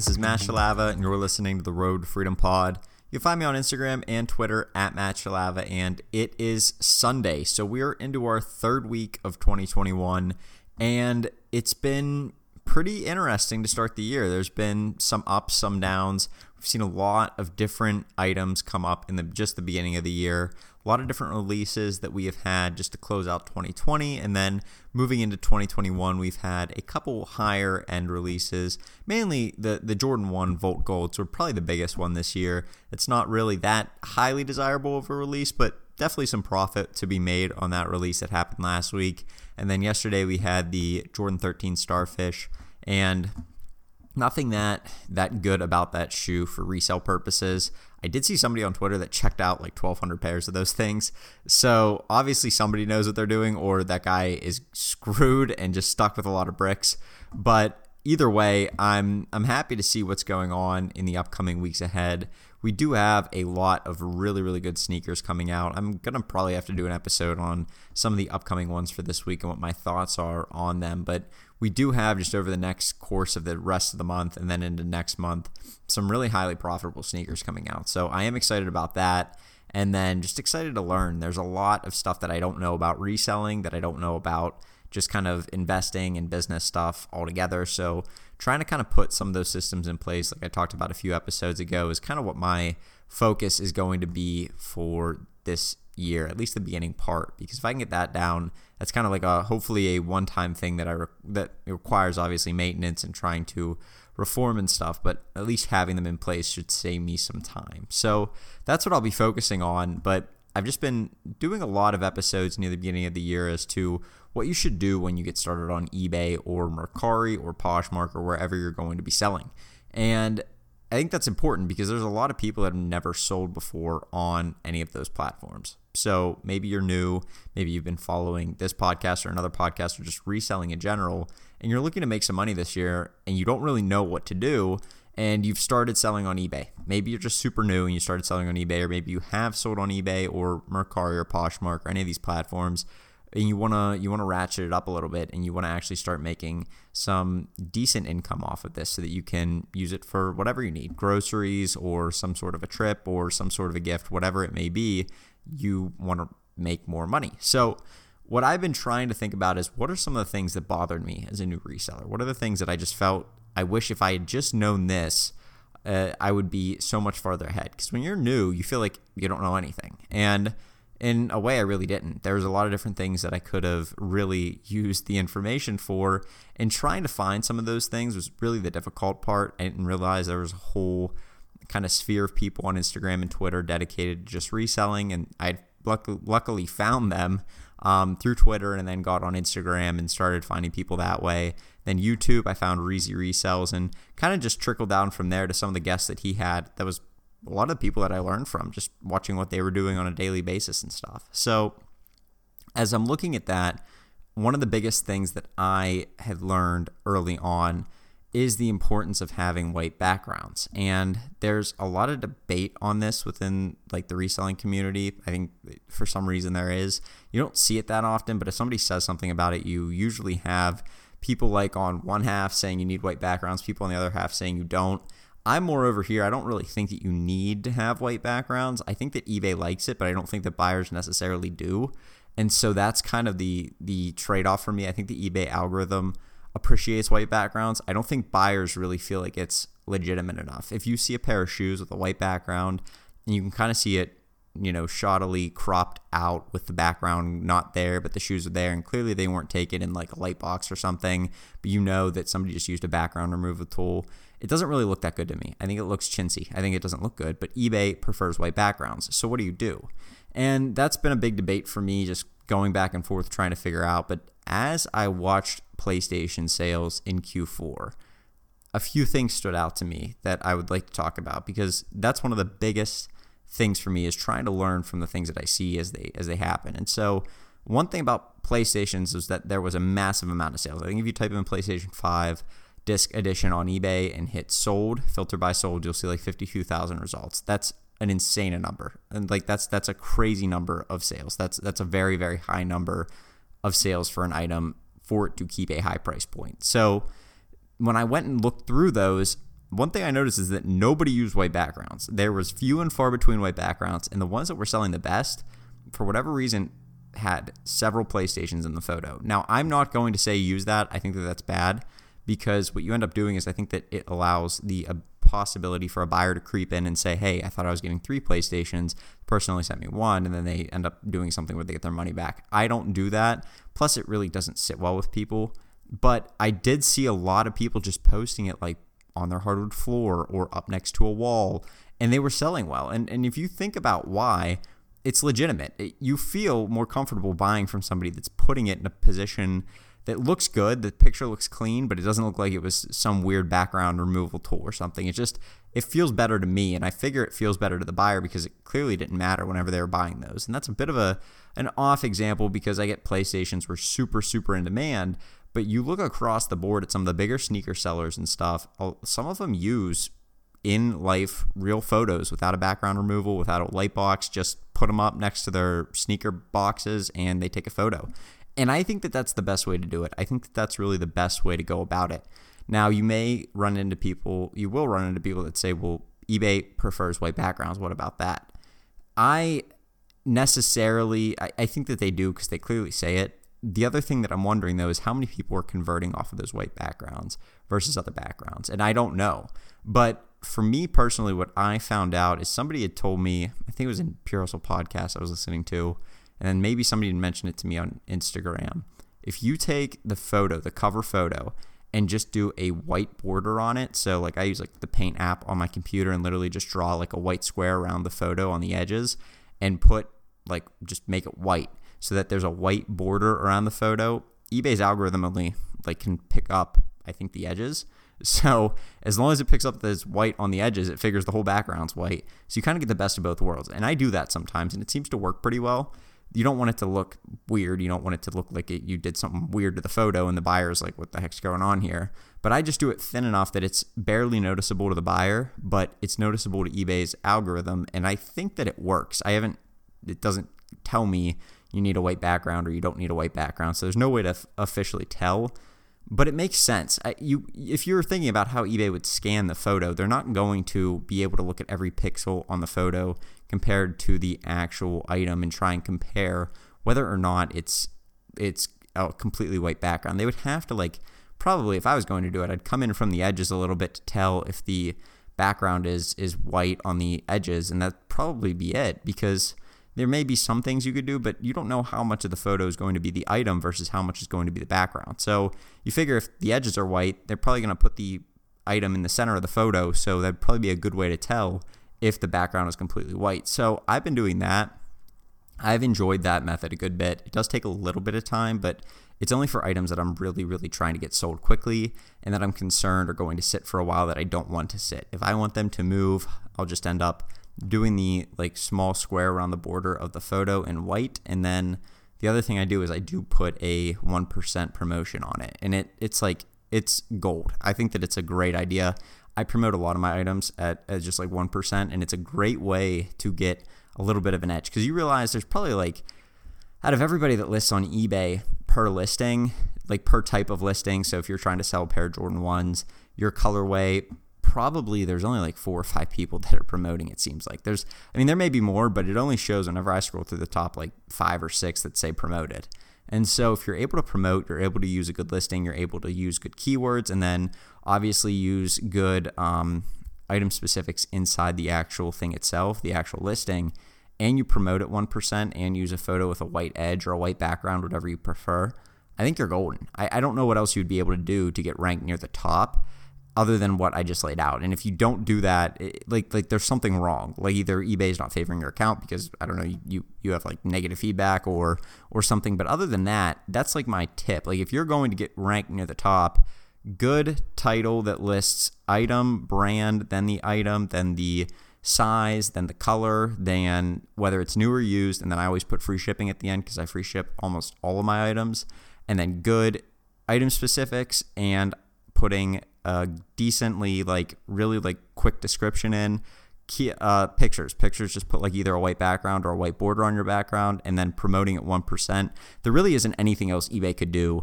This is Matt Shalava, and you're listening to the Road Freedom Pod. You can find me on Instagram and Twitter at Matt Shalava, and it is Sunday. So we're into our third week of 2021, and it's been pretty interesting to start the year. There's been some ups, some downs. We've seen a lot of different items come up in the just the beginning of the year. A lot of different releases that we have had just to close out 2020, and then moving into 2021, we've had a couple higher end releases. Mainly the the Jordan 1 Volt Golds were probably the biggest one this year. It's not really that highly desirable of a release, but definitely some profit to be made on that release that happened last week. And then yesterday we had the Jordan 13 Starfish, and nothing that that good about that shoe for resale purposes. I did see somebody on Twitter that checked out like 1200 pairs of those things. So, obviously somebody knows what they're doing or that guy is screwed and just stuck with a lot of bricks. But either way, I'm I'm happy to see what's going on in the upcoming weeks ahead. We do have a lot of really really good sneakers coming out. I'm going to probably have to do an episode on some of the upcoming ones for this week and what my thoughts are on them, but we do have just over the next course of the rest of the month and then into next month some really highly profitable sneakers coming out. So I am excited about that. And then just excited to learn. There's a lot of stuff that I don't know about reselling, that I don't know about just kind of investing and business stuff altogether. So trying to kind of put some of those systems in place, like I talked about a few episodes ago, is kind of what my focus is going to be for this year, at least the beginning part. Because if I can get that down, that's kind of like a hopefully a one-time thing that I re- that requires obviously maintenance and trying to reform and stuff. But at least having them in place should save me some time. So that's what I'll be focusing on. But I've just been doing a lot of episodes near the beginning of the year as to what you should do when you get started on eBay or Mercari or Poshmark or wherever you're going to be selling. And I think that's important because there's a lot of people that have never sold before on any of those platforms. So maybe you're new, maybe you've been following this podcast or another podcast or just reselling in general, and you're looking to make some money this year and you don't really know what to do and you've started selling on eBay. Maybe you're just super new and you started selling on eBay, or maybe you have sold on eBay or Mercari or Poshmark or any of these platforms and you want to you want to ratchet it up a little bit and you want to actually start making some decent income off of this so that you can use it for whatever you need groceries or some sort of a trip or some sort of a gift whatever it may be you want to make more money. So what I've been trying to think about is what are some of the things that bothered me as a new reseller? What are the things that I just felt I wish if I had just known this uh, I would be so much farther ahead? Because when you're new you feel like you don't know anything. And in a way I really didn't. There was a lot of different things that I could have really used the information for, and trying to find some of those things was really the difficult part. I didn't realize there was a whole kind of sphere of people on Instagram and Twitter dedicated to just reselling, and I luckily found them um, through Twitter, and then got on Instagram and started finding people that way. Then YouTube, I found Reezy Resells, and kind of just trickled down from there to some of the guests that he had. That was a lot of the people that I learned from just watching what they were doing on a daily basis and stuff. So as I'm looking at that, one of the biggest things that I had learned early on is the importance of having white backgrounds. And there's a lot of debate on this within like the reselling community. I think for some reason there is. You don't see it that often, but if somebody says something about it, you usually have people like on one half saying you need white backgrounds, people on the other half saying you don't. I'm more over here. I don't really think that you need to have white backgrounds. I think that eBay likes it, but I don't think that buyers necessarily do. And so that's kind of the the trade-off for me. I think the eBay algorithm appreciates white backgrounds. I don't think buyers really feel like it's legitimate enough. If you see a pair of shoes with a white background and you can kind of see it, you know, shoddily cropped out with the background not there, but the shoes are there, and clearly they weren't taken in like a light box or something, but you know that somebody just used a background removal tool it doesn't really look that good to me. I think it looks chintzy. I think it doesn't look good, but eBay prefers white backgrounds. So what do you do? And that's been a big debate for me, just going back and forth trying to figure out. But as I watched PlayStation sales in Q4, a few things stood out to me that I would like to talk about because that's one of the biggest things for me is trying to learn from the things that I see as they as they happen. And so one thing about PlayStations is that there was a massive amount of sales. I think if you type in PlayStation 5 disc edition on eBay and hit sold, filter by sold, you'll see like 52,000 results. That's an insane number. And like that's that's a crazy number of sales. That's that's a very very high number of sales for an item for it to keep a high price point. So when I went and looked through those, one thing I noticed is that nobody used white backgrounds. There was few and far between white backgrounds, and the ones that were selling the best, for whatever reason, had several PlayStations in the photo. Now, I'm not going to say use that. I think that that's bad because what you end up doing is I think that it allows the uh, possibility for a buyer to creep in and say, "Hey, I thought I was getting three PlayStations. The person only sent me one," and then they end up doing something where they get their money back. I don't do that. Plus, it really doesn't sit well with people. But I did see a lot of people just posting it like on their hardwood floor or up next to a wall, and they were selling well. And and if you think about why, it's legitimate. It, you feel more comfortable buying from somebody that's putting it in a position that looks good. The picture looks clean, but it doesn't look like it was some weird background removal tool or something. It just it feels better to me, and I figure it feels better to the buyer because it clearly didn't matter whenever they were buying those. And that's a bit of a an off example because I get PlayStations were super super in demand, but you look across the board at some of the bigger sneaker sellers and stuff, some of them use in life real photos without a background removal, without a light box, just put them up next to their sneaker boxes and they take a photo. And I think that that's the best way to do it. I think that that's really the best way to go about it. Now, you may run into people, you will run into people that say, well, eBay prefers white backgrounds. What about that? I necessarily, I, I think that they do because they clearly say it. The other thing that I'm wondering though is how many people are converting off of those white backgrounds versus other backgrounds. And I don't know. But for me personally, what I found out is somebody had told me, I think it was in Pure Hustle podcast I was listening to, and then maybe somebody mentioned it to me on Instagram. If you take the photo, the cover photo, and just do a white border on it, so like I use like the Paint app on my computer and literally just draw like a white square around the photo on the edges and put like just make it white so that there's a white border around the photo. eBay's algorithm only like can pick up I think the edges. So as long as it picks up this white on the edges, it figures the whole background's white. So you kind of get the best of both worlds. And I do that sometimes, and it seems to work pretty well. You don't want it to look weird. You don't want it to look like it, you did something weird to the photo, and the buyer's like, "What the heck's going on here?" But I just do it thin enough that it's barely noticeable to the buyer, but it's noticeable to eBay's algorithm, and I think that it works. I haven't. It doesn't tell me you need a white background or you don't need a white background, so there's no way to f- officially tell but it makes sense. I, you, if you're thinking about how eBay would scan the photo, they're not going to be able to look at every pixel on the photo compared to the actual item and try and compare whether or not it's it's a completely white background. They would have to like probably if I was going to do it, I'd come in from the edges a little bit to tell if the background is is white on the edges, and that'd probably be it because there may be some things you could do, but you don't know how much of the photo is going to be the item versus how much is going to be the background. So you figure if the edges are white, they're probably going to put the item in the center of the photo, so that'd probably be a good way to tell if the background is completely white. So I've been doing that. I've enjoyed that method a good bit. It does take a little bit of time, but it's only for items that I'm really, really trying to get sold quickly and that I'm concerned are going to sit for a while that I don't want to sit. If I want them to move, I'll just end up doing the like small square around the border of the photo in white and then the other thing I do is I do put a 1% promotion on it and it it's like it's gold. I think that it's a great idea. I promote a lot of my items at, at just like 1% and it's a great way to get a little bit of an edge cuz you realize there's probably like out of everybody that lists on eBay per listing, like per type of listing, so if you're trying to sell a pair of Jordan 1s, your colorway probably there's only like four or five people that are promoting it seems like there's i mean there may be more but it only shows whenever i scroll through the top like five or six that say promoted and so if you're able to promote you're able to use a good listing you're able to use good keywords and then obviously use good um, item specifics inside the actual thing itself the actual listing and you promote it 1% and use a photo with a white edge or a white background whatever you prefer i think you're golden. I, I don't know what else you'd be able to do to get ranked near the top other than what I just laid out. And if you don't do that, it, like like there's something wrong. Like either eBay is not favoring your account because I don't know you you have like negative feedback or or something. But other than that, that's like my tip. Like if you're going to get ranked near the top, good title that lists item, brand, then the item, then the size, then the color, then whether it's new or used, and then I always put free shipping at the end because I free ship almost all of my items, and then good item specifics and putting a decently like really like quick description in key, uh, pictures pictures just put like either a white background or a white border on your background and then promoting at 1% there really isn't anything else ebay could do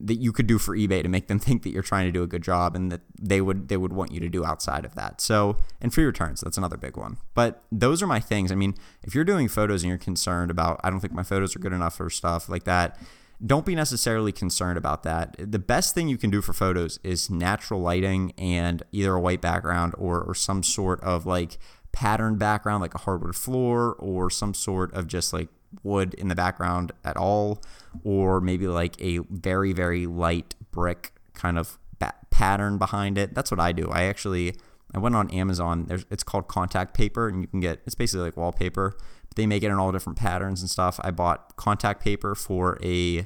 that you could do for eBay to make them think that you're trying to do a good job and that they would they would want you to do outside of that. So, and free returns, that's another big one. But those are my things. I mean, if you're doing photos and you're concerned about I don't think my photos are good enough or stuff like that, don't be necessarily concerned about that. The best thing you can do for photos is natural lighting and either a white background or or some sort of like patterned background like a hardwood floor or some sort of just like wood in the background at all, or maybe like a very, very light brick kind of pattern behind it. That's what I do. I actually I went on Amazon. There's it's called contact paper, and you can get it's basically like wallpaper. But they make it in all different patterns and stuff. I bought contact paper for a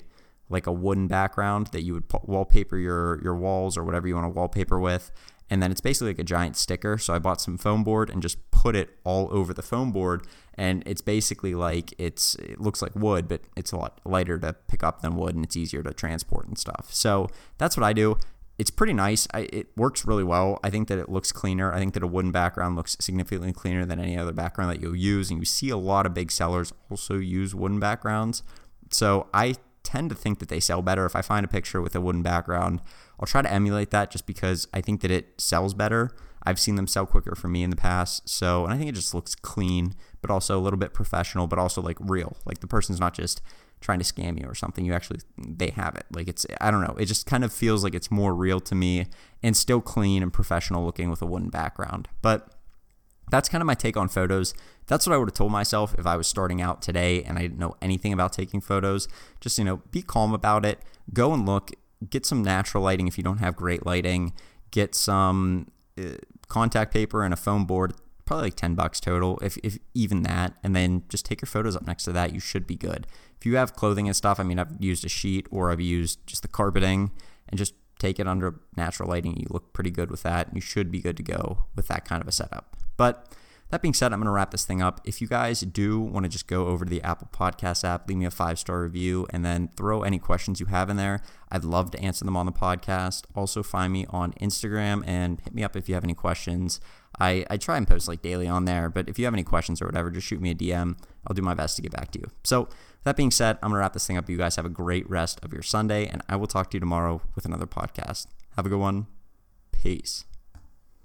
like a wooden background that you would wallpaper your your walls or whatever you want to wallpaper with. And then it's basically like a giant sticker. So I bought some foam board and just put it all over the foam board and it's basically like it's it looks like wood, but it's a lot lighter to pick up than wood, and it's easier to transport and stuff. So that's what I do. It's pretty nice. I, it works really well. I think that it looks cleaner. I think that a wooden background looks significantly cleaner than any other background that you'll use. And you see a lot of big sellers also use wooden backgrounds. So I tend to think that they sell better. If I find a picture with a wooden background, I'll try to emulate that just because I think that it sells better. I've seen them sell quicker for me in the past. So, and I think it just looks clean, but also a little bit professional, but also like real. Like the person's not just trying to scam you or something. You actually, they have it. Like it's, I don't know. It just kind of feels like it's more real to me and still clean and professional looking with a wooden background. But that's kind of my take on photos. That's what I would have told myself if I was starting out today and I didn't know anything about taking photos. Just, you know, be calm about it. Go and look, get some natural lighting if you don't have great lighting. Get some uh, contact paper and a foam board, probably like 10 bucks total, if, if even that. And then just take your photos up next to that. You should be good. If you have clothing and stuff, I mean, I've used a sheet or I've used just the carpeting and just take it under natural lighting. You look pretty good with that. You should be good to go with that kind of a setup. But that being said, I'm going to wrap this thing up. If you guys do want to just go over to the Apple Podcast app, leave me a five star review, and then throw any questions you have in there, I'd love to answer them on the podcast. Also, find me on Instagram and hit me up if you have any questions. I, I try and post like daily on there, but if you have any questions or whatever, just shoot me a DM. I'll do my best to get back to you. So, that being said, I'm going to wrap this thing up. You guys have a great rest of your Sunday, and I will talk to you tomorrow with another podcast. Have a good one. Peace.